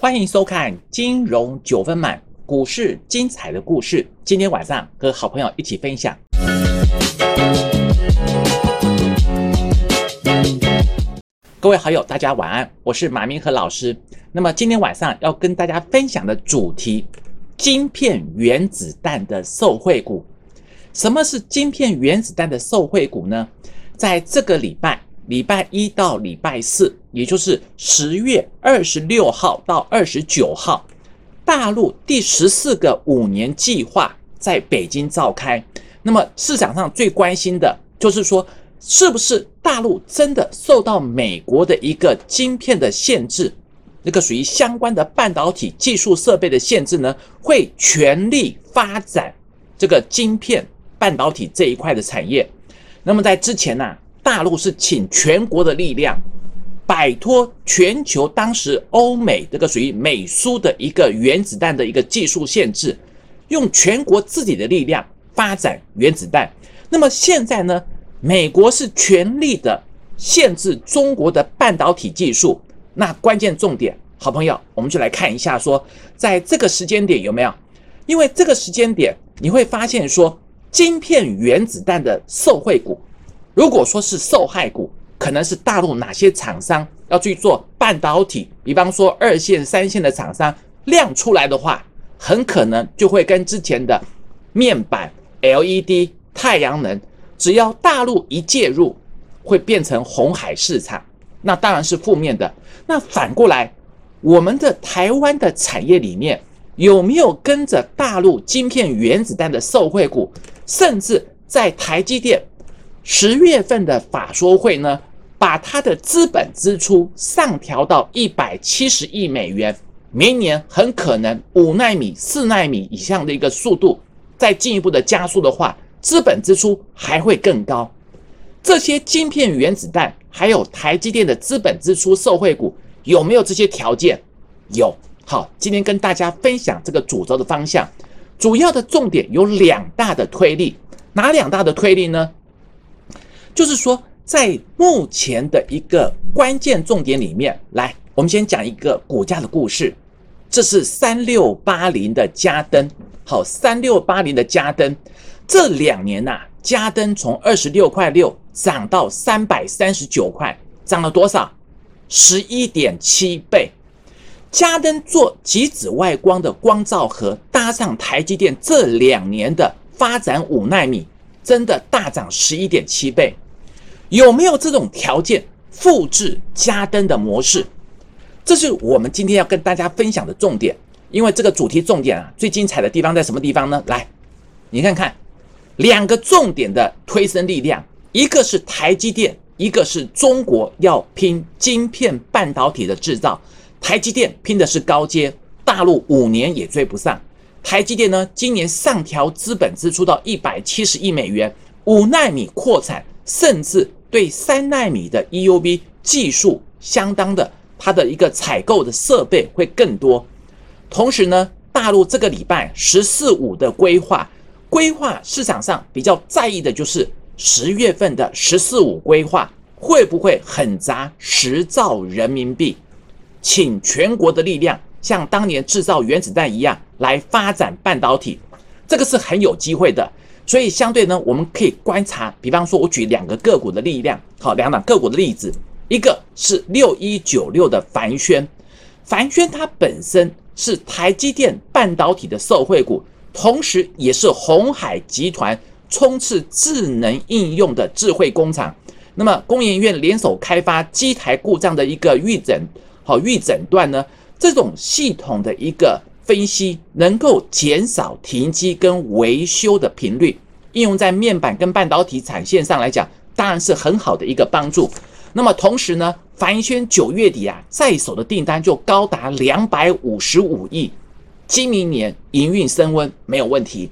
欢迎收看《金融九分满》，股市精彩的故事。今天晚上和好朋友一起分享。各位好友，大家晚安，我是马明和老师。那么今天晚上要跟大家分享的主题：晶片原子弹的受惠股。什么是晶片原子弹的受惠股呢？在这个礼拜。礼拜一到礼拜四，也就是十月二十六号到二十九号，大陆第十四个五年计划在北京召开。那么市场上最关心的就是说，是不是大陆真的受到美国的一个晶片的限制，那个属于相关的半导体技术设备的限制呢？会全力发展这个晶片半导体这一块的产业？那么在之前呢？大陆是请全国的力量，摆脱全球当时欧美这个属于美苏的一个原子弹的一个技术限制，用全国自己的力量发展原子弹。那么现在呢，美国是全力的限制中国的半导体技术。那关键重点，好朋友，我们就来看一下，说在这个时间点有没有？因为这个时间点你会发现说，晶片原子弹的受惠股。如果说是受害股，可能是大陆哪些厂商要去做半导体，比方说二线、三线的厂商亮出来的话，很可能就会跟之前的面板、LED、太阳能，只要大陆一介入，会变成红海市场，那当然是负面的。那反过来，我们的台湾的产业里面有没有跟着大陆晶片原子弹的受惠股，甚至在台积电？十月份的法说会呢，把它的资本支出上调到一百七十亿美元，明年很可能五纳米、四纳米以上的一个速度再进一步的加速的话，资本支出还会更高。这些晶片原子弹还有台积电的资本支出受惠股有没有这些条件？有。好，今天跟大家分享这个主轴的方向，主要的重点有两大的推力，哪两大的推力呢？就是说，在目前的一个关键重点里面，来，我们先讲一个股价的故事。这是三六八零的嘉登，好，三六八零的嘉登，这两年呐，嘉登从二十六块六涨到三百三十九块，涨了多少？十一点七倍。嘉登做极紫外光的光照盒，搭上台积电这两年的发展五纳米。真的大涨十一点七倍，有没有这种条件复制加登的模式？这是我们今天要跟大家分享的重点。因为这个主题重点啊，最精彩的地方在什么地方呢？来，你看看两个重点的推升力量，一个是台积电，一个是中国要拼晶片半导体的制造。台积电拼的是高阶，大陆五年也追不上。台积电呢，今年上调资本支出到一百七十亿美元，五纳米扩产，甚至对三纳米的 EUV 技术相当的，它的一个采购的设备会更多。同时呢，大陆这个礼拜“十四五”的规划，规划市场上比较在意的就是十月份的“十四五”规划会不会狠砸十兆人民币，请全国的力量。像当年制造原子弹一样来发展半导体，这个是很有机会的。所以相对呢，我们可以观察，比方说，我举两个个股的力量，好，两档个股的例子，一个是六一九六的凡轩，凡轩它本身是台积电半导体的受惠股，同时也是红海集团冲刺智能应用的智慧工厂。那么工研院联手开发机台故障的一个预诊，好预诊断呢？这种系统的一个分析，能够减少停机跟维修的频率，应用在面板跟半导体产线上来讲，当然是很好的一个帮助。那么同时呢，凡轩九月底啊，在手的订单就高达两百五十五亿，今明年营运升温没有问题。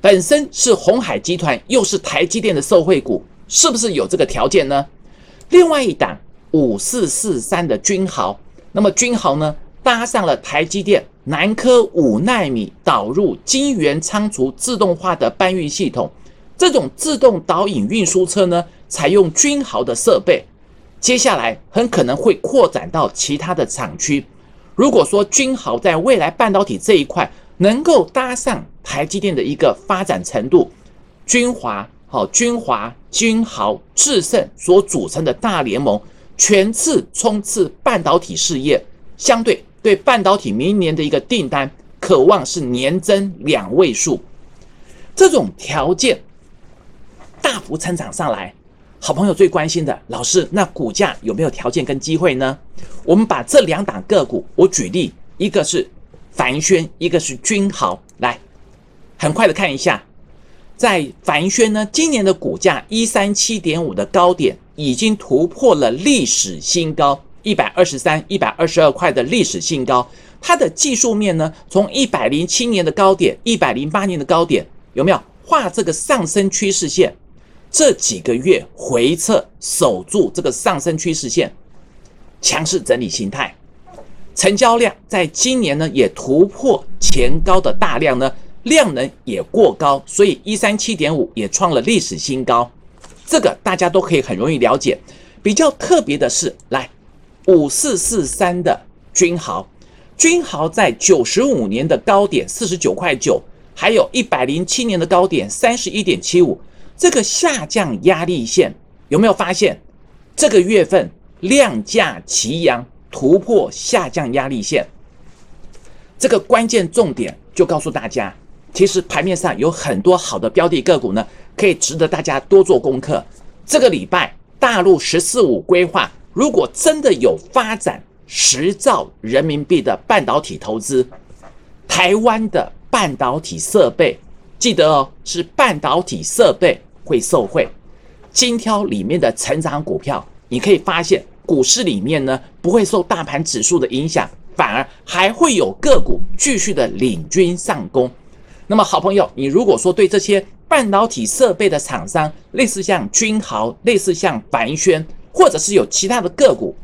本身是红海集团，又是台积电的受惠股，是不是有这个条件呢？另外一档五四四三的君豪。那么君豪呢，搭上了台积电南科五纳米导入晶圆仓储自动化的搬运系统，这种自动导引运输车呢，采用君豪的设备，接下来很可能会扩展到其他的厂区。如果说君豪在未来半导体这一块能够搭上台积电的一个发展程度，君华、好君华、君豪、智胜所组成的大联盟，全次冲刺半导体事业，相对对半导体明年的一个订单，渴望是年增两位数，这种条件大幅成长上来。好朋友最关心的，老师，那股价有没有条件跟机会呢？我们把这两档个股，我举例，一个是凡轩，一个是君豪，来，很快的看一下，在凡轩呢，今年的股价一三七点五的高点已经突破了历史新高，一百二十三、一百二十二块的历史新高。它的技术面呢，从一百零七年的高点、一百零八年的高点，有没有画这个上升趋势线？这几个月回撤守住这个上升趋势线，强势整理形态，成交量在今年呢也突破前高的大量呢，量能也过高，所以一三七点五也创了历史新高，这个大家都可以很容易了解。比较特别的是，来五四四三的君豪，君豪在九十五年的高点四十九块九，还有一百零七年的高点三十一点七五。这个下降压力线有没有发现？这个月份量价齐扬，突破下降压力线。这个关键重点就告诉大家，其实盘面上有很多好的标的个股呢，可以值得大家多做功课。这个礼拜大陆“十四五”规划，如果真的有发展十兆人民币的半导体投资，台湾的半导体设备，记得哦，是半导体设备。会受惠，精挑里面的成长股票，你可以发现股市里面呢不会受大盘指数的影响，反而还会有个股继续的领军上攻。那么好朋友，你如果说对这些半导体设备的厂商，类似像君豪，类似像凡轩，或者是有其他的个股，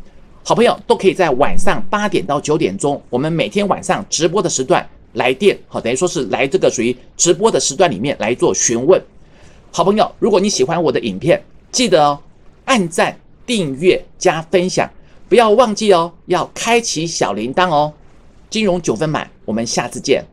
好朋友都可以在晚上八点到九点钟，我们每天晚上直播的时段来电，好，等于说是来这个属于直播的时段里面来做询问。好朋友，如果你喜欢我的影片，记得哦，按赞、订阅、加分享，不要忘记哦，要开启小铃铛哦。金融九分满，我们下次见。